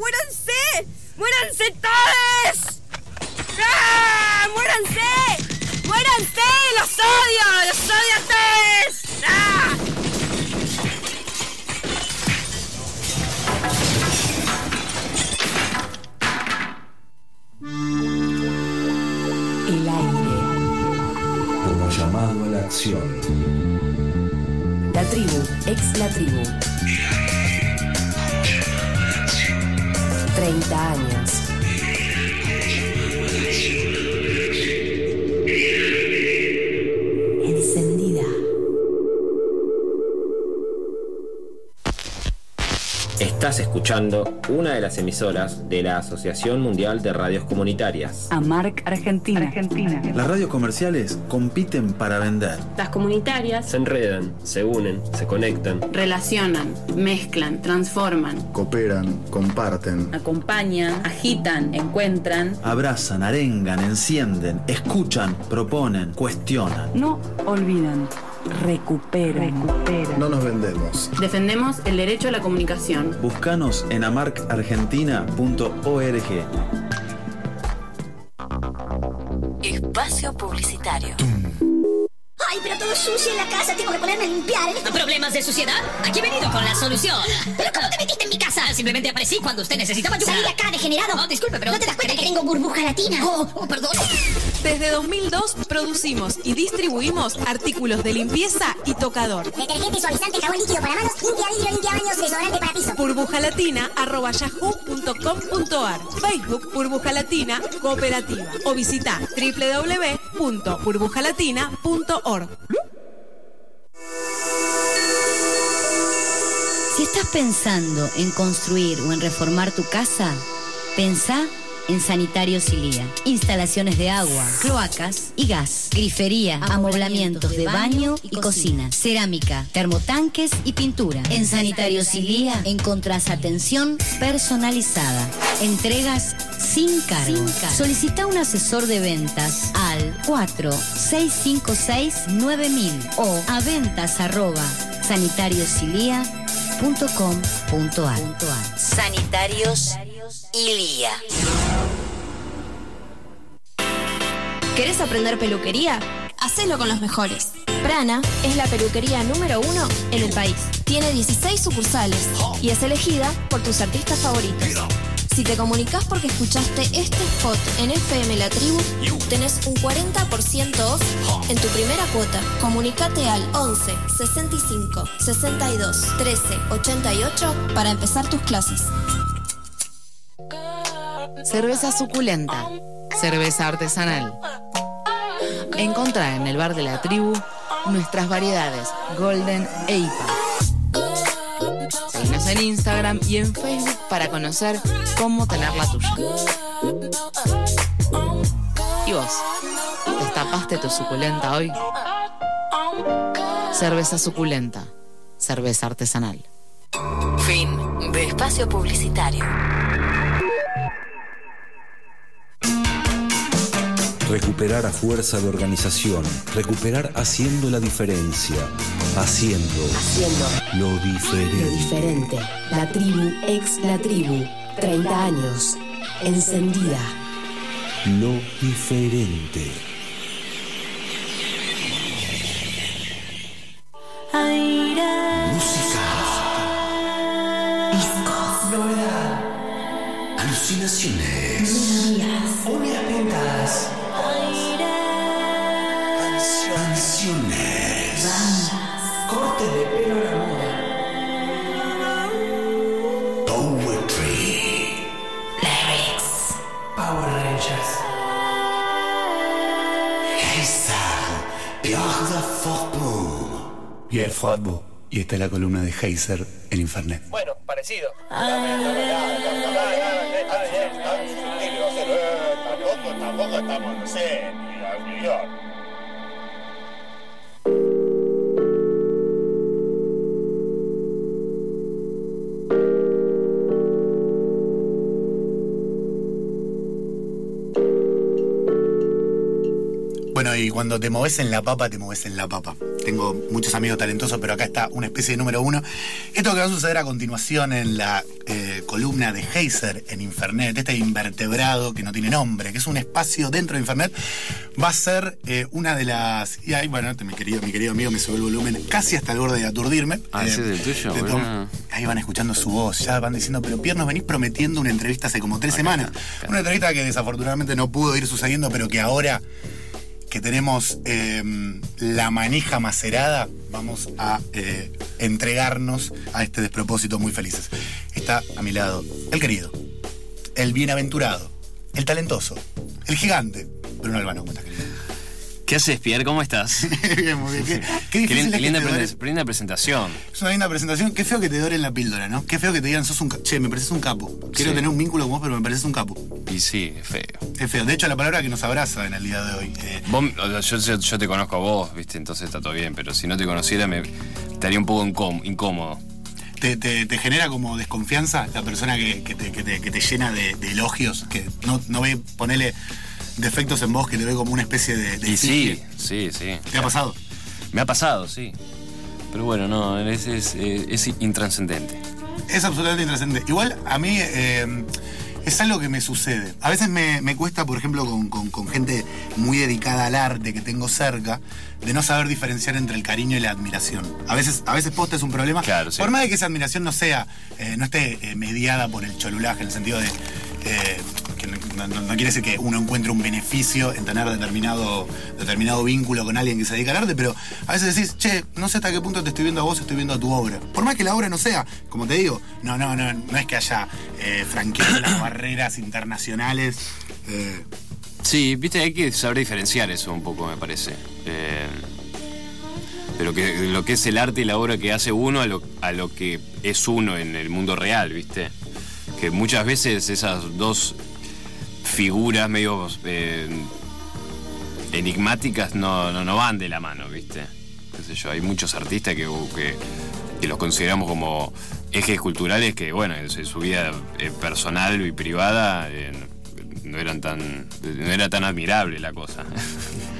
Buenos Una de las emisoras de la Asociación Mundial de Radios Comunitarias. Amarc Argentina. Argentina. Las radios comerciales compiten para vender. Las comunitarias Se enredan, se unen, se conectan. relacionan, mezclan, transforman, Cooperan, comparten. acompañan, agitan, encuentran. Abrazan, arengan, encienden, escuchan, proponen, cuestionan. No olvidan. Recuperan. No nos vendemos. Defendemos el derecho a la comunicación. Búscanos en amarcargentina.org. Espacio publicitario. Ay, pero todo sucio en la casa, tengo que ponerme a limpiar. ¿Problemas de suciedad? Aquí he venido con la solución. ¿Pero cómo te metiste en mi casa? Simplemente aparecí cuando usted necesitaba ayuda. Salí de acá, degenerado. No, disculpe, pero... ¿No te das cuenta que tengo burbuja latina? Oh, oh, perdón. Desde 2002 producimos y distribuimos artículos de limpieza y tocador. Detergente, suavizante, jabón líquido para manos, limpia vidrio, limpia baños, desodorante para piso. burbujalatina.yahoo.com.ar Facebook Burbuja Latina Cooperativa o visita www.burbujalatina.org Si estás pensando en construir o en reformar tu casa, pensá en Sanitarios Ilía. Instalaciones de agua, cloacas y gas, grifería, amoblamientos de baño y cocina, cerámica, termotanques y pintura. En Sanitarios Ilía encontrás atención personalizada, entregas sin cargo. Solicita un asesor de ventas al 4656-9000 o a ventas arroba sanitariosilia.com.ar Sanitarios Ilía. ¿Querés aprender peluquería? Hacelo con los mejores. Prana es la peluquería número uno en el país. Tiene 16 sucursales y es elegida por tus artistas favoritos. Si te comunicas porque escuchaste este spot en FM La Tribu, tenés un 40% off en tu primera cuota. Comunicate al 11 65 62 13 88 para empezar tus clases. Cerveza suculenta. Cerveza artesanal. Encontrá en el bar de la tribu nuestras variedades Golden e IPA. Seguinos en Instagram y en Facebook para conocer cómo tener la tuya. ¿Y vos? ¿Destapaste tu suculenta hoy? Cerveza suculenta. Cerveza artesanal. Fin de espacio publicitario. Recuperar a fuerza de organización. Recuperar haciendo la diferencia. Haciendo Haciendo lo lo diferente. diferente. La tribu, ex la tribu. 30 años. Encendida. Lo diferente. Música. Discos. Novedad. Alucinaciones. Pierre Froidbo. Y esta es la columna de Heiser en Infernet. Bueno, parecido. Tampoco estamos, no sé, en New York. Bueno, y cuando te moves en la papa, te moves en la papa. Tengo muchos amigos talentosos, pero acá está una especie de número uno. Esto que va a suceder a continuación en la eh, columna de Heiser en Infernet, este invertebrado que no tiene nombre, que es un espacio dentro de Infernet, va a ser eh, una de las. Y ahí, bueno, este, mi querido, mi querido amigo me subió el volumen casi hasta el borde de aturdirme. Ah, Eh, es tuyo, de bueno. Ahí van escuchando su voz, ya van diciendo, pero Pierre, nos venís prometiendo una entrevista hace como tres semanas. Una entrevista que desafortunadamente no pudo ir sucediendo, pero que ahora que tenemos eh, la manija macerada, vamos a eh, entregarnos a este despropósito muy felices. Está a mi lado el querido, el bienaventurado, el talentoso, el gigante, Bruno Albano. ¿Cómo estás? ¿Qué haces, Pierre? ¿Cómo estás? Bien, muy bien. Qué, qué Qué linda, pre- presentación. Es una linda presentación. Qué feo que te doren la píldora, ¿no? Qué feo que te digan, sos un... ca- Che, me pareces un capo. Quiero Sí. tener un vínculo con vos, pero me pareces un capo. Y sí, es feo. Es feo. De hecho, la palabra que nos abraza en el día de hoy. eh, Vos, yo, yo- yo te conozco a vos, ¿viste? Entonces está todo bien, pero si no te conociera me estaría un poco incóm- incómodo. te, te- te genera como desconfianza la persona que, que te, que te- que te llena de, de elogios, que no, no ve, ponele defectos en vos, que te ve como una especie de... de Y sí, sí, sí. ¿Te ha pasado? Me ha pasado, sí. Pero bueno, no, es, es, eh, es intranscendente. Es absolutamente intrascendente. Igual a mí eh, es algo que me sucede. A veces me, me cuesta, por ejemplo, con, con- con gente muy dedicada al arte que tengo cerca, de no saber diferenciar entre el cariño y la admiración. A veces, a veces posta es un problema. Claro, sí. Por más de que esa admiración no sea, eh, no esté eh, mediada por el cholulaje, en el sentido de. Eh, que no, no- no quiere decir que uno encuentre un beneficio en tener determinado, determinado vínculo con alguien que se dedica al arte, pero a veces decís, che, no sé hasta qué punto te estoy viendo a vos, estoy viendo a tu obra. Por más que la obra no sea, como te digo, no, no, no, no es que haya eh, las barreras internacionales. eh, Sí, viste, hay que saber diferenciar eso un poco, me parece. Eh, de lo que, lo que es el arte y la obra que hace uno a lo, a lo que es uno en el mundo real, viste. Que muchas veces esas dos figuras medio eh, enigmáticas no, no, van de la mano, viste. Yo, hay muchos artistas que, que, que los consideramos como ejes culturales que, bueno, en su- en su vida eh, personal y privada eh, no eran tan no era tan admirable la cosa.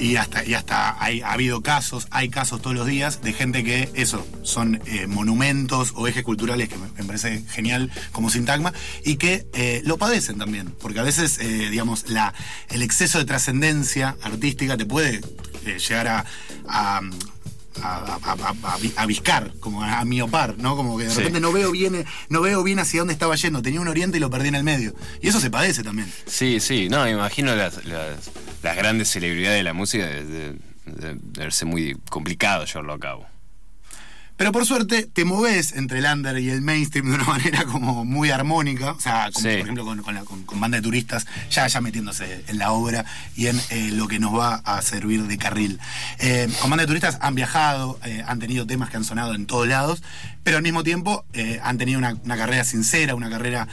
Y hasta, y hasta ha habido casos, hay casos todos los días de gente que, eso, son eh, monumentos o ejes culturales que me, parece genial como sintagma y que eh, lo padecen también. Porque a veces, eh, digamos, la, el exceso de trascendencia artística te puede llegar a a, a- a- a vi- a viscar, como a, miopar, ¿no? Como que de Sí. repente no veo bien, no veo bien hacia dónde estaba yendo. Tenía un oriente y lo perdí en el medio. Y eso se padece también. Sí, sí, no, me imagino las, las, las grandes celebridades de la música de, de- de- debe ser muy complicado llevarlo a cabo. Pero por suerte te moves entre el under y el mainstream de una manera como muy armónica. O sea, como Sí. por ejemplo con, con la- con- con banda de turistas, ya, ya metiéndose en la obra y en eh, lo que nos va a servir de carril. Eh, con banda de turistas han viajado, eh, han tenido temas que han sonado en todos lados, pero al mismo tiempo han tenido una, una carrera sincera, una carrera,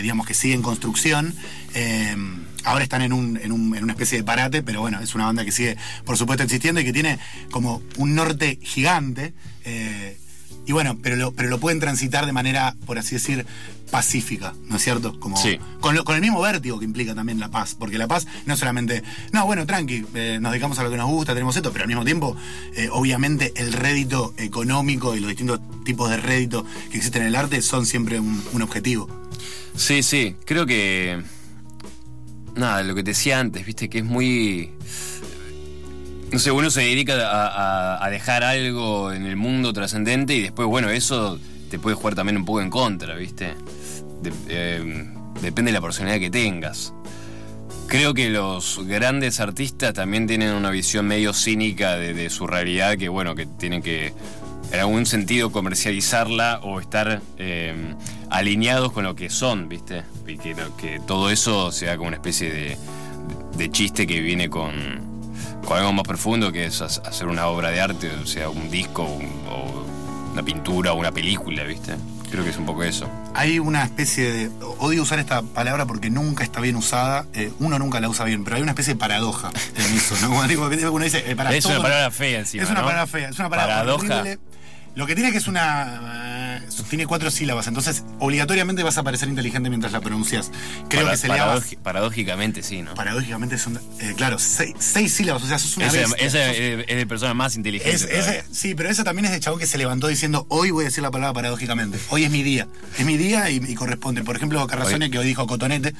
digamos, que sigue en construcción. Ahora están en, un, en, un- en una especie de parate, pero bueno, es una banda que sigue, por supuesto, existiendo y que tiene como un norte gigante. Eh, y bueno, pero lo, pero lo pueden transitar de manera, por así decir, pacífica, ¿no es cierto? Como, Sí. con, lo- con el mismo vértigo que implica también la paz, porque la paz no es solamente, no, bueno, tranqui, eh, nos dedicamos a lo que nos gusta, tenemos esto, pero al mismo tiempo, eh, obviamente, el rédito económico y los distintos tipos de rédito que existen en el arte son siempre un, un objetivo. Sí, sí, creo que. Nada, lo que te decía antes, viste, que es muy. No sé, uno se dedica a, dejar algo en el mundo trascendente y después, bueno, eso te puede jugar también un poco en contra, viste. Eh, depende de la personalidad que tengas. Creo que los grandes artistas también tienen una visión medio cínica de, su realidad que, bueno, que tienen que en algún sentido comercializarla o estar eh, alineados con lo que son, ¿viste? Y que, que todo eso sea como una especie de, de chiste que viene con, con algo más profundo, que es ha- hacer una obra de arte, o sea, un disco un- o una pintura o una película, ¿viste? Creo que es un poco eso. Hay una especie de. Odio usar esta palabra porque nunca está bien usada. eh, uno nunca la usa bien, pero hay una especie de paradoja en eso, ¿no? Como digo, uno dice. eh, para es una palabra fea encima, Es una ¿no? palabra fea, es una palabra Paradoja. horrible. Lo que tiene que es una. Tiene cuatro sílabas, entonces obligatoriamente vas a parecer inteligente mientras la pronuncias. Creo Para- que se le paradóji- Paradójicamente sí, ¿no? Paradójicamente son, eh, claro, seis, seis sílabas, o sea, sos una Esa, bestia. esa es, es de persona más inteligente. Es- ese- sí, pero esa también es de chabón que se levantó diciendo hoy voy a decir la palabra paradójicamente. Hoy es mi día. Es mi día y, y corresponde. Por ejemplo, Carrazone que hoy dijo cotonete.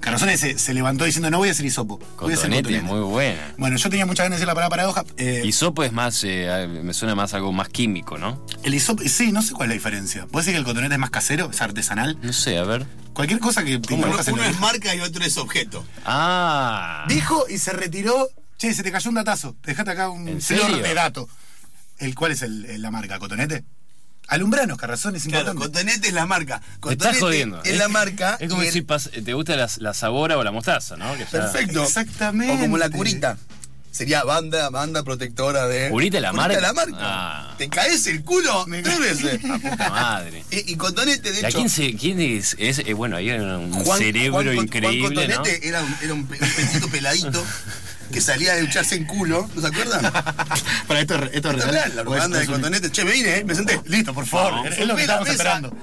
Carrazone se, se levantó diciendo no voy a decir hisopo. Voy a Cotonete, muy buena. Bueno, yo tenía muchas ganas de decir la palabra paradoja. eh, Hisopo es más, eh, me suena más algo más químico, ¿no? el hisopo, sí, no sé cuál es la diferencia. ¿Puede decir que el cotonete es más casero? ¿Es artesanal? No sé, a ver. Cualquier cosa que te Uno, uno es marca y otro es objeto. Ah. Dijo y se retiró. Che, se te cayó un datazo. Dejate acá un ¿En flor serio? de dato. ¿El cuál es el- el- la marca? ¿Cotonete? Alumbranos, Carrazón, es Claro, importante. Cotonete es la marca. Te estás Cotonete jodiendo. es la marca. Es como el- si pas- te gusta la, la sabora o la mostaza, ¿no? Que ya- Perfecto. Exactamente. O como la curita. Sería banda, banda protectora de. ¿Curita es la marca? la marca. Ah. Te caes el culo tres veces. La puta madre. y, y Cotonete, de ¿Y a hecho. quién, se- quién es? es- eh, bueno, ahí hay un Juan- cerebro Juan increíble, Juan ¿no? Cotonete era, un, era un peladito que salía de ducharse en culo, ¿no se acuerdan? Para esto, esto es ¿Está real. bien? La ¿O es- propaganda de Cotonete. Che, me vine, ¿eh? Me senté. Listo, por favor. No, es, lo que estábamos esperando.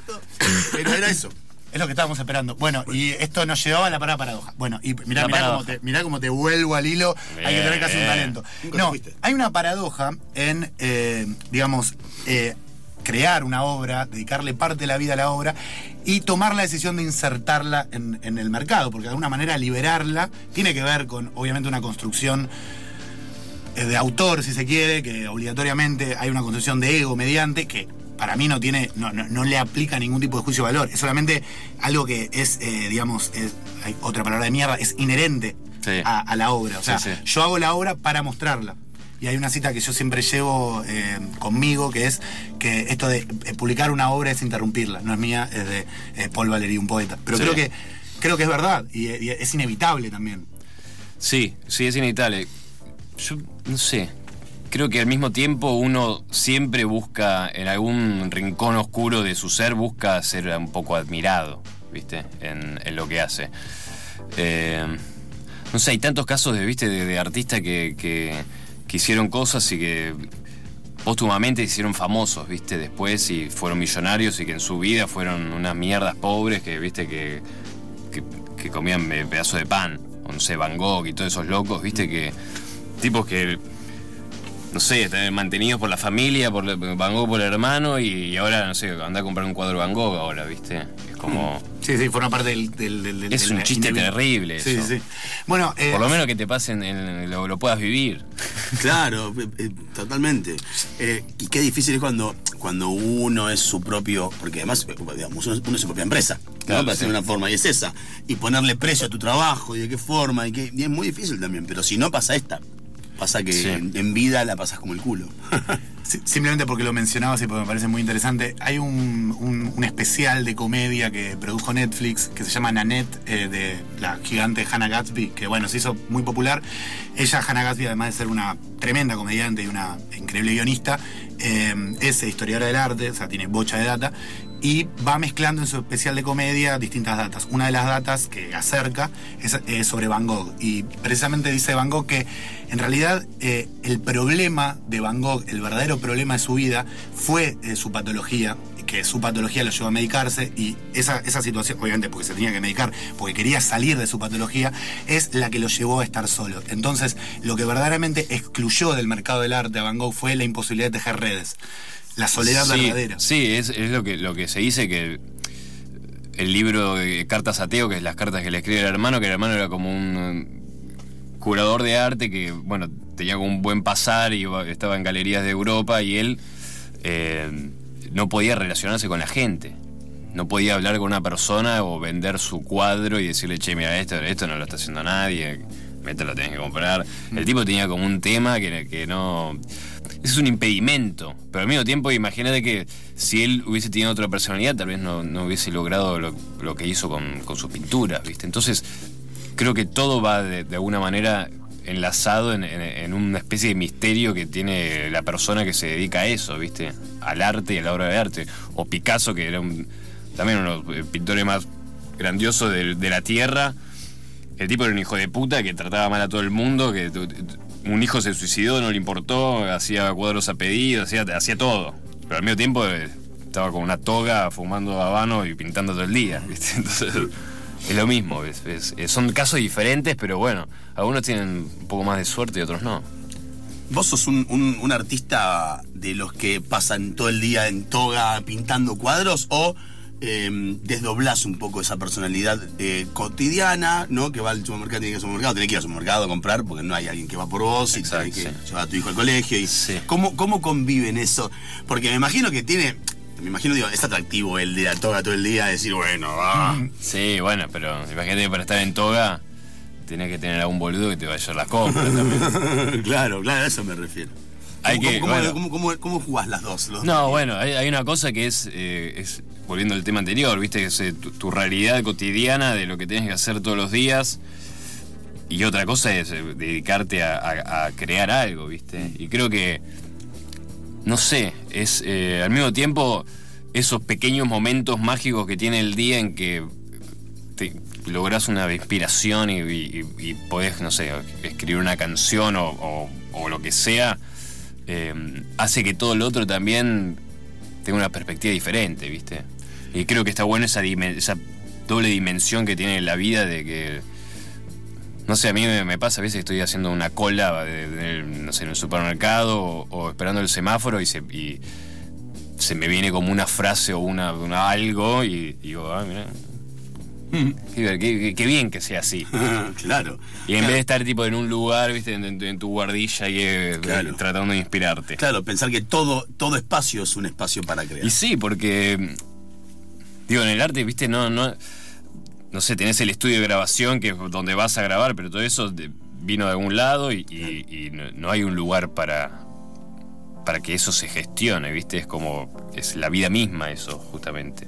Pero era eso. Es lo que estábamos esperando. Bueno, y esto nos llevaba a la parada paradoja. Bueno, y mirá, mirá, cómo te, mirá cómo te vuelvo al hilo. Hay que tener casi un talento. No, hay una paradoja en, eh, digamos, eh, crear una obra, dedicarle parte de la vida a la obra y tomar la decisión de insertarla en, en el mercado, porque de alguna manera liberarla tiene que ver con, obviamente, una construcción eh, de autor, si se quiere, que obligatoriamente hay una construcción de ego mediante, que para mí no tiene, no, no, no le aplica ningún tipo de juicio de valor. Es solamente algo que es, eh, digamos, es- hay otra palabra de mierda, es inherente Sí. a, a la obra. O sea, Sí, sí. yo hago la obra para mostrarla. Y hay una cita que yo siempre llevo eh, conmigo, que es que esto de eh, publicar una obra es interrumpirla. No es mía, es de eh, Paul Valéry, un poeta. Pero Sí. creo que creo que es verdad y, y es inevitable también. Sí, sí, es inevitable. Yo no sé. Creo que al mismo tiempo uno siempre busca, en algún rincón oscuro de su ser, busca ser un poco admirado, ¿viste? En, en lo que hace. Eh, no sé, hay tantos casos de, ¿viste? de, de artistas que, que, que hicieron cosas y que póstumamente hicieron famosos, ¿viste? Después y fueron millonarios y que en su vida fueron unas mierdas pobres que, ¿viste? Que, que, comían pedazos de pan. O no sé, Van Gogh y todos esos locos, ¿viste? Que tipos que, no sé, están mantenidos por la familia, por Van Gogh por el hermano y, ahora, no sé, anda a comprar un cuadro Van Gogh ahora, ¿viste? Como... Sí, sí, forma parte del. del- Es del un chiste terrible Sí, eso. sí. Bueno, eh, Por lo menos que te pasen, en- lo, lo puedas vivir. Claro, eh, eh, totalmente. Eh, y qué difícil es cuando, cuando uno es su propio. Porque además, digamos, uno, es- uno es su propia empresa. ¿no? Claro, Para sí. tener una forma, y es esa. Y ponerle precio a tu trabajo, y de qué forma, y, qué, y es muy difícil también. Pero si no pasa esta, pasa que Sí. en, en vida la pasas como el culo. Simplemente porque lo mencionabas y porque me parece muy interesante. Hay un, un- un especial de comedia que produjo Netflix que se llama Nanette, eh, de la gigante Hannah Gatsby, que bueno, se hizo muy popular. Ella, Hannah Gatsby, además de ser una tremenda comediante y una increíble guionista, eh, es historiadora del arte, o sea, tiene bocha de data, y va mezclando en su especial de comedia distintas datas. Una de las datas que acerca es, sobre Van Gogh. Y precisamente dice Van Gogh que en realidad eh, el problema de Van Gogh, el verdadero problema de su vida, fue eh, su patología, que su patología lo llevó a medicarse y esa, esa situación, obviamente porque se tenía que medicar, porque quería salir de su patología, es la que lo llevó a estar solo. Entonces, lo que verdaderamente excluyó del mercado del arte a Van Gogh fue la imposibilidad de tejer redes. La soledad sí, verdadera. Sí, es, es lo, que, lo que se dice que el libro de Cartas a Teo, que es las cartas que le escribe el hermano, que el hermano era como un eh, curador de arte que, bueno, tenía como un buen pasar y estaba en galerías de Europa y él eh, no podía relacionarse con la gente. No podía hablar con una persona o vender su cuadro y decirle, che, mira, esto, esto no lo está haciendo nadie, esto lo tenés que comprar. El tipo tenía como un tema que, que no... Es un impedimento, pero al mismo tiempo imagínate que si él hubiese tenido otra personalidad, tal vez no, no hubiese logrado lo, lo que hizo con, con sus pinturas, ¿viste? Entonces, creo que todo va de, alguna manera enlazado en, en- una especie de misterio que tiene la persona que se dedica a eso, ¿viste? Al arte y a la obra de arte. O Picasso, que era un- también uno de los pintores más grandiosos de, de la tierra. El tipo era un hijo de puta que trataba mal a todo el mundo, que un hijo se suicidó, no le importó, hacía cuadros a pedido, hacía, hacía todo. Pero al mismo tiempo eh, estaba con una toga fumando habano y pintando todo el día. Entonces, es lo mismo, es- son casos diferentes, pero bueno, algunos tienen un poco más de suerte y otros no. ¿Vos sos un, un- un artista de los que pasan todo el día en toga pintando cuadros o eh, desdoblás un poco esa personalidad eh, cotidiana, ¿no? Que va al supermercado, tiene que ir al supermercado, tiene que ir al supermercado a comprar porque no hay alguien que va por vos y tenés que llevar a tu hijo al colegio. Y ¿cómo, ¿Cómo conviven eso? Porque me imagino que tiene. Me imagino, digo, es atractivo el de la toga todo el día, decir, bueno, va. Sí, bueno, pero imagínate que para estar en toga tenés que tener a un boludo que te vaya a hacer las compras también. claro, claro, a eso me refiero. Hay ¿Cómo, que, cómo, bueno. cómo- cómo- cómo jugás las dos? los No, dos? bueno, hay, hay una cosa que es, eh, es, volviendo al tema anterior, viste, que es eh, tu, tu realidad cotidiana de lo que tienes que hacer todos los días. Y otra cosa es eh, dedicarte a, a- a crear algo, viste. Y creo que, no sé, es al mismo tiempo esos pequeños momentos mágicos que tiene el día en que te lográs una inspiración y, y- y podés, no sé, escribir una canción o, o- o lo que sea, eh, hace que todo lo otro también tenga una perspectiva diferente, ¿viste? Y creo que está bueno esa, doble dimensión que tiene la vida de que. No sé, a mí me, pasa a veces que estoy haciendo una cola de- no sé, en el supermercado o, esperando el semáforo y se, y se me viene como una frase o una algo y, digo, ah, mira. Qué, bien que sea así. claro. Y en vez de estar tipo en un lugar, viste, en, en- en tu guardilla y eh, tratando de inspirarte. Claro, pensar que todo, todo espacio es un espacio para crear. Y sí, porque digo, en el arte, viste, no, no, no sé, tenés el estudio de grabación que es donde vas a grabar, pero todo eso vino de algún lado y, y- y no, no hay un lugar para para que eso se gestione, viste, es como es la vida misma eso, justamente.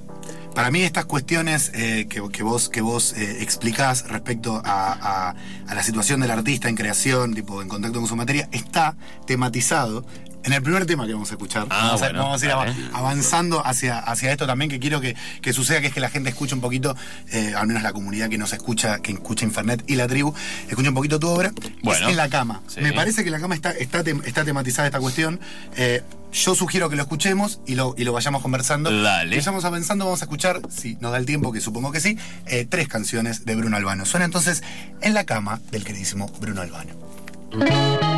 Para mí estas cuestiones eh, que, que vos, que vos eh, explicás respecto a, a- a la situación del artista en creación, tipo en contacto con su materia, está tematizado en el primer tema que vamos a escuchar. Ah, vamos, a, vamos a ir avanzando hacia, hacia esto también, que quiero que, que suceda, que es que la gente escuche un poquito, eh, al menos la comunidad que nos escucha, que escucha Infernet y la tribu, escuche un poquito tu obra. Bueno. Es en la cama. Sí. Me parece que en la cama está, está, tem- está tematizada esta cuestión. Eh, yo sugiero que lo escuchemos y lo, y lo vayamos conversando. Dale. Vayamos avanzando, vamos a escuchar, si nos da el tiempo, que supongo que sí, eh, tres canciones de Bruno Albano. Suena entonces en la cama del queridísimo Bruno Albano.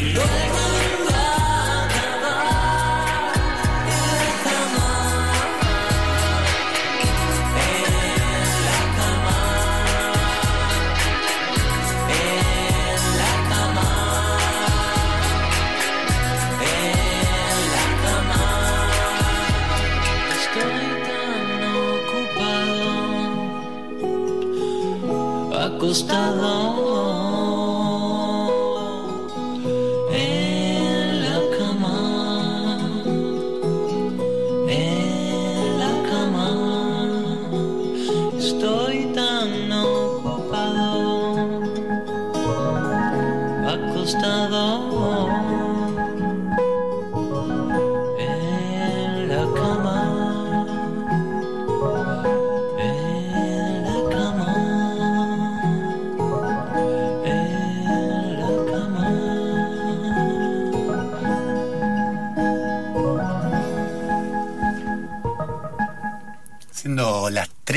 you know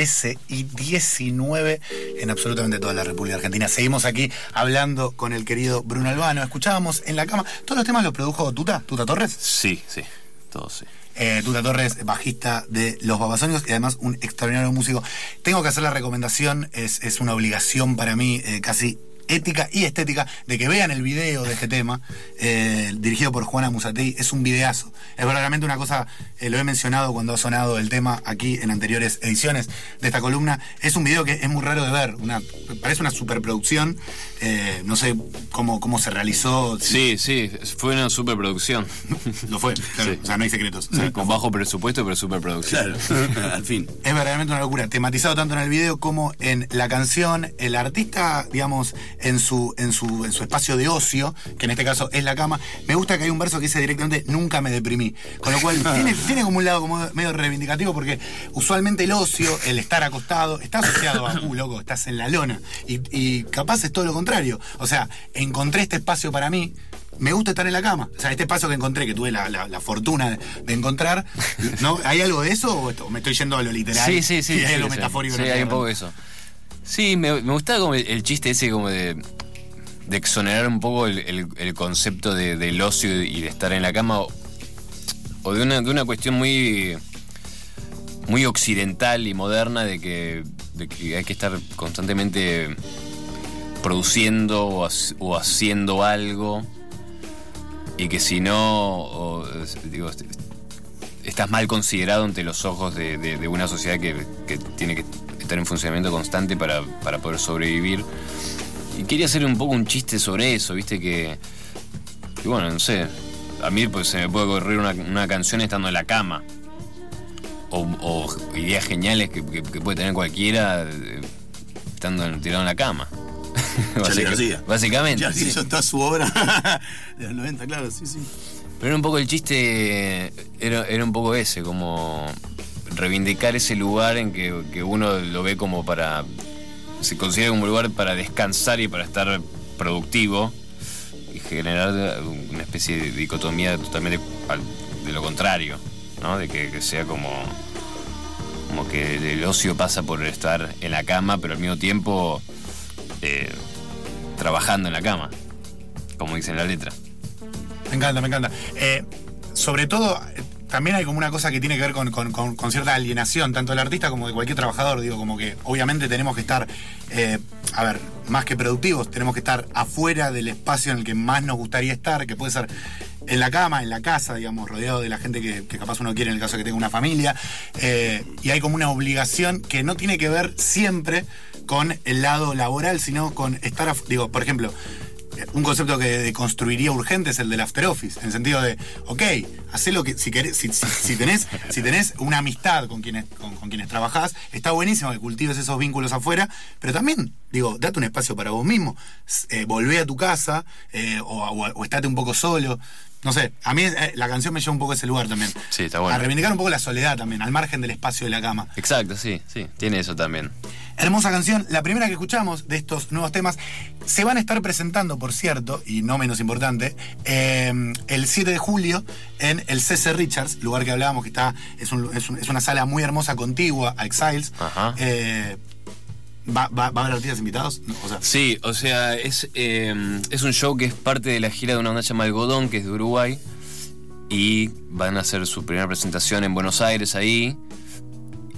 13 y 19 en absolutamente toda la República Argentina. Seguimos aquí hablando con el querido Bruno Albano. Escuchábamos en la cama. ¿Todos los temas los produjo Tuta? ¿Tuta Torres? Sí, sí, todos sí. Eh, Tuta Torres, bajista de Los Babasónicos y además un extraordinario músico. Tengo que hacer la recomendación, es, es una obligación para mí eh, casi ética y estética de que vean el video de este tema, eh, dirigido por Juana Musatei. Es un videazo. Es verdaderamente una cosa, eh, lo he mencionado cuando ha sonado el tema aquí en anteriores ediciones de esta columna. Es un video que es muy raro de ver. Una, parece una superproducción. Eh, no sé cómo, cómo se realizó. Sí, sí, fue una superproducción. Lo fue, claro. Sí. O sea, no hay secretos. Sí, con bajo presupuesto, pero superproducción. Claro, al fin. Es verdaderamente una locura. Tematizado tanto en el video como en la canción. El artista, digamos, en su, en su, en su espacio de ocio, que en este caso es la cama. Me gusta que hay un verso que dice directamente nunca me deprimí. Con lo cual tiene, tiene como un lado como medio reivindicativo porque usualmente el ocio, el estar acostado, está asociado a, uh, loco, estás en la lona. Y, y capaz es todo lo contrario. O sea, encontré este espacio para mí. Me gusta estar en la cama. O sea, este espacio que encontré, que tuve la, la- la fortuna de encontrar, ¿no? ¿hay algo de eso o esto- me estoy yendo a lo literal? Sí, sí, sí. Y hay sí, algo sí. metafórico. Sí, hay un poco de eso. Sí, me, me gustaba como el, chiste ese como de, exonerar un poco el, concepto de- del ocio y de estar en la cama o, de, una, de una cuestión muy muy occidental y moderna de que, hay que estar constantemente produciendo o, hac- o haciendo algo y que si no, digo, est- estás mal considerado ante los ojos de, una sociedad que tiene que estar en funcionamiento constante para, para poder sobrevivir. Y quería hacer un poco un chiste sobre eso, viste que, bueno, no sé, a mí pues, se me puede correr una, una canción estando en la cama. O, o ideas geniales que, que- que puede tener cualquiera eh, estando tirado en la cama. Charlie Básica- García. Básicamente. Ya sí. hizo toda su obra de los 90, claro, sí, sí. Pero era un poco el chiste, era, era un poco ese, como reivindicar ese lugar en que, que uno lo ve como para, se considera como un lugar para descansar y para estar productivo y generar una especie de dicotomía totalmente al- de lo contrario, ¿no? De que, que sea como, como que el ocio pasa por estar en la cama, pero al mismo tiempo eh, trabajando en la cama, como dice en la letra. Me encanta, me encanta. Eh, sobre todo, también hay como una cosa que tiene que ver con, con- con- cierta alienación, tanto del artista como de cualquier trabajador. Digo, como que obviamente tenemos que estar, eh, a ver, más que productivos, tenemos que estar afuera del espacio en el que más nos gustaría estar, que puede ser en la cama, en la casa, digamos, rodeado de la gente que, capaz uno quiere en el caso de que tenga una familia. Eh, y hay como una obligación que no tiene que ver siempre con el lado laboral, sino con estar, digo, por ejemplo, un concepto que deconstruiría urgente es el del after office, en el sentido de, ok, hacé lo que, si, querés, si, si- si tenés, si tenés una amistad con quienes, con, con quienes trabajás, está buenísimo que cultives esos vínculos afuera, pero también, digo, date un espacio para vos mismo, eh, volvé a tu casa eh, o, o- o estate un poco solo. No sé, a mí eh, la canción me lleva un poco a ese lugar también. Sí, está bueno. A reivindicar un poco la soledad también, al margen del espacio de la cama. Exacto, sí, sí, tiene eso también. Hermosa canción, la primera que escuchamos de estos nuevos temas. Se van a estar presentando, por cierto, y no menos importante, eh, el 7 de julio en el CC Richards, lugar que hablábamos que está, es, un- es un- es una sala muy hermosa, contigua a Exiles. Ajá. Eh, ¿va, va, va a haber artistas invitados? O sea, Sí, o sea, es, eh, es un show que es parte de la gira de una banda llamada Algodón, que es de Uruguay. Y van a hacer su primera presentación en Buenos Aires ahí.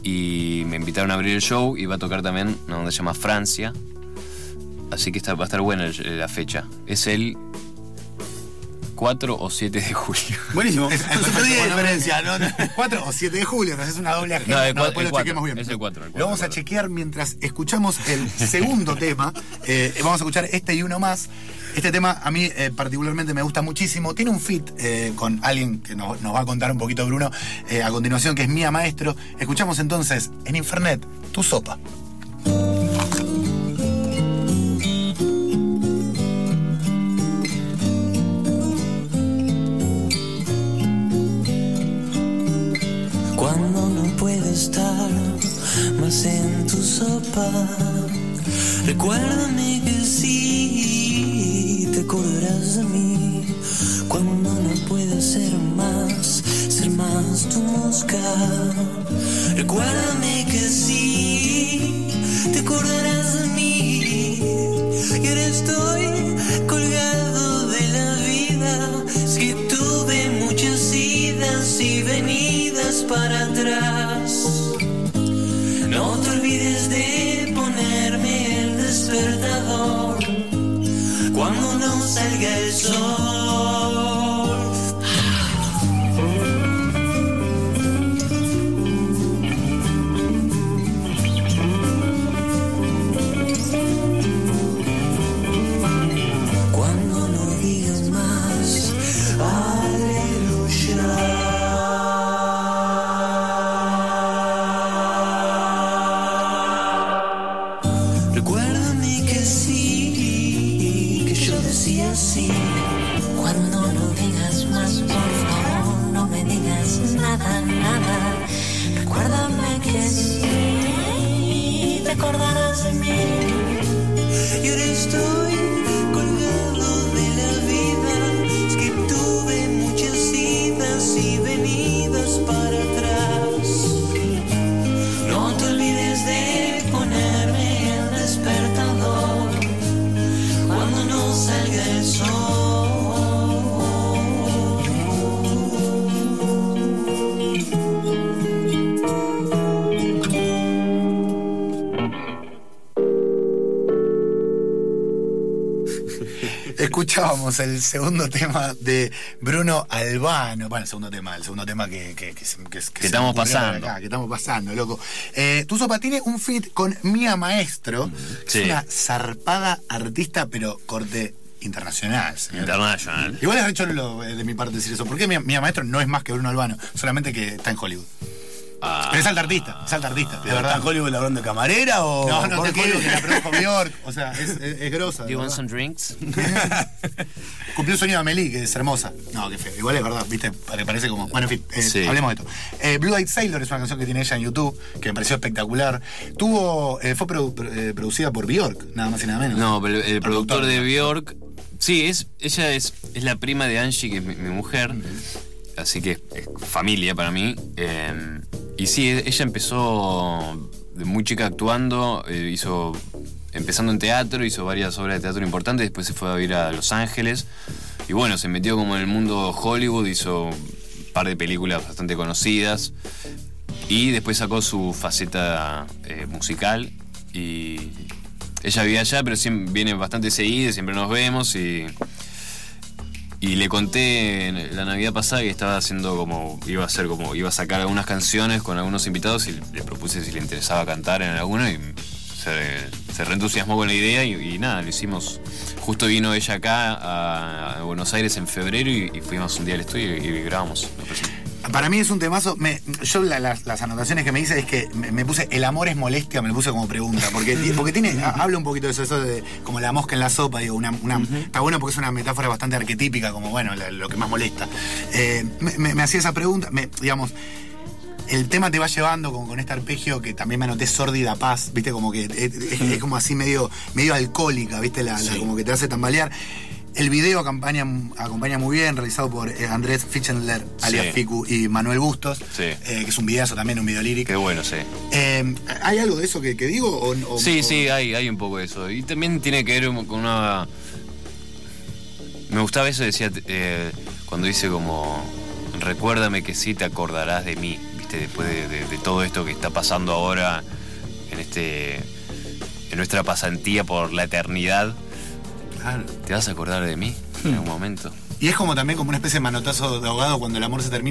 Y me invitaron a abrir el show y va a tocar también una banda llamada Francia. Así que está- va a estar buena el- la fecha. Es el 4 o 7 de julio. Buenísimo. Es- Super día de diferencia, ¿no? 4 o 7 de julio, es una doble agenda. No, el cua- después el lo cuatro, chequemos bien. es el cuatro, el Lo vamos a cuatro. chequear mientras escuchamos el segundo tema. Eh, vamos a escuchar este y uno más. Este tema a mí eh, particularmente me gusta muchísimo. Tiene un fit eh, con alguien que nos, va a contar un poquito Bruno eh, a continuación, que es Mía Maestro. Escuchamos entonces en Infernet tu sopa. Cuando no puedo estar más en tu sopa, recuérdame que sí, te acordarás de mí. Cuando no puedo ser más, ser más tu mosca, recuérdame que sí, te acordarás de mí. Y ahora estoy salga el. Escuchábamos el segundo tema de Bruno Albano. Bueno, el segundo tema, el segundo tema que, que, que, que- estamos pasando. acá, que estamos pasando, loco. Eh, tu sopa tiene un fit con Mía Maestro. Sí. Es una zarpada artista, pero corte internacional. señor. International. Igual es hecho de mi parte decir eso. Porque Mía, Mía Maestro no es más que Bruno Albano, solamente que está en Hollywood. Pero es alta artista, es alta artista, de ¿De verdad verdad. Hollywood labrón de camarera o.? No, no, por te qué? juro que la produjo Bjork. O sea, es, es, es grosa. Do de you want some drinks? Cumplió el sueño de Amelie, que es hermosa. No, qué feo. Igual es verdad, viste, Pare- parece como. Bueno, en fin, eh, Sí. hablemos de esto. Eh, Blue Eyed Sailor es una canción que tiene ella en YouTube, que me pareció espectacular. Tuvo. eh, fue produ- pro- producida por Bjork, nada más y nada menos. No, pero el, el productor productor, de. Bjork. Sí, es, ella es, es la prima de Angie, que es mi, mi mujer. Así que es familia para mí. Y sí, ella empezó de muy chica actuando, eh, hizo. Empezando en teatro, hizo varias obras de teatro importantes, después se fue a vivir a Los Ángeles. Y bueno, se metió como en el mundo Hollywood, hizo un par de películas bastante conocidas. Y después sacó su faceta eh, musical. Y ella vive allá, pero siempre, viene bastante seguida, siempre nos vemos. Y, y le conté en la Navidad pasada que estaba haciendo como. iba a hacer como. iba a sacar algunas canciones con algunos invitados y le propuse si le interesaba cantar en alguno. Y se, se reentusiasmó con la idea y, nada, lo hicimos. Justo vino ella acá a, Buenos Aires en febrero y, fuimos un día al estudio y, y grabamos. presentación. Para mí es un temazo. Me- yo la- las, las anotaciones que me hice es que me, me puse el amor es molestia, me lo puse como pregunta. Porque, porque tiene, ha- habla un poquito de eso, eso de como la mosca en la sopa, digo, una, una- está bueno porque es una metáfora bastante arquetípica, como bueno, la- lo que más molesta. Eh, me, hacía esa pregunta, digamos. El tema te va llevando como con este arpegio que también me anoté sórdida paz, viste, como que es, es- es como así medio, medio alcohólica, viste, la, la- como que te hace tambalear. El video acompaña, acompaña muy bien, realizado por eh, Andrés Fichtenler, alias Sí. Ficu, y Manuel Bustos, Sí. eh, que es un videazo también, un video lírico. Qué bueno, sí. Eh, ¿Hay algo de eso que, que digo? O, o- Sí, o- sí, hay, hay un poco de eso. Y también tiene que ver con una. Me gustaba eso, decía, eh, cuando dice como. Recuérdame que sí te acordarás de mí, ¿viste? Después de, de- de todo esto que está pasando ahora en este. en nuestra pasantía por la eternidad. Claro. ¿Te vas a acordar de mí en algún momento? Y Y es como también como una especie de manotazo de ahogado cuando el amor se termina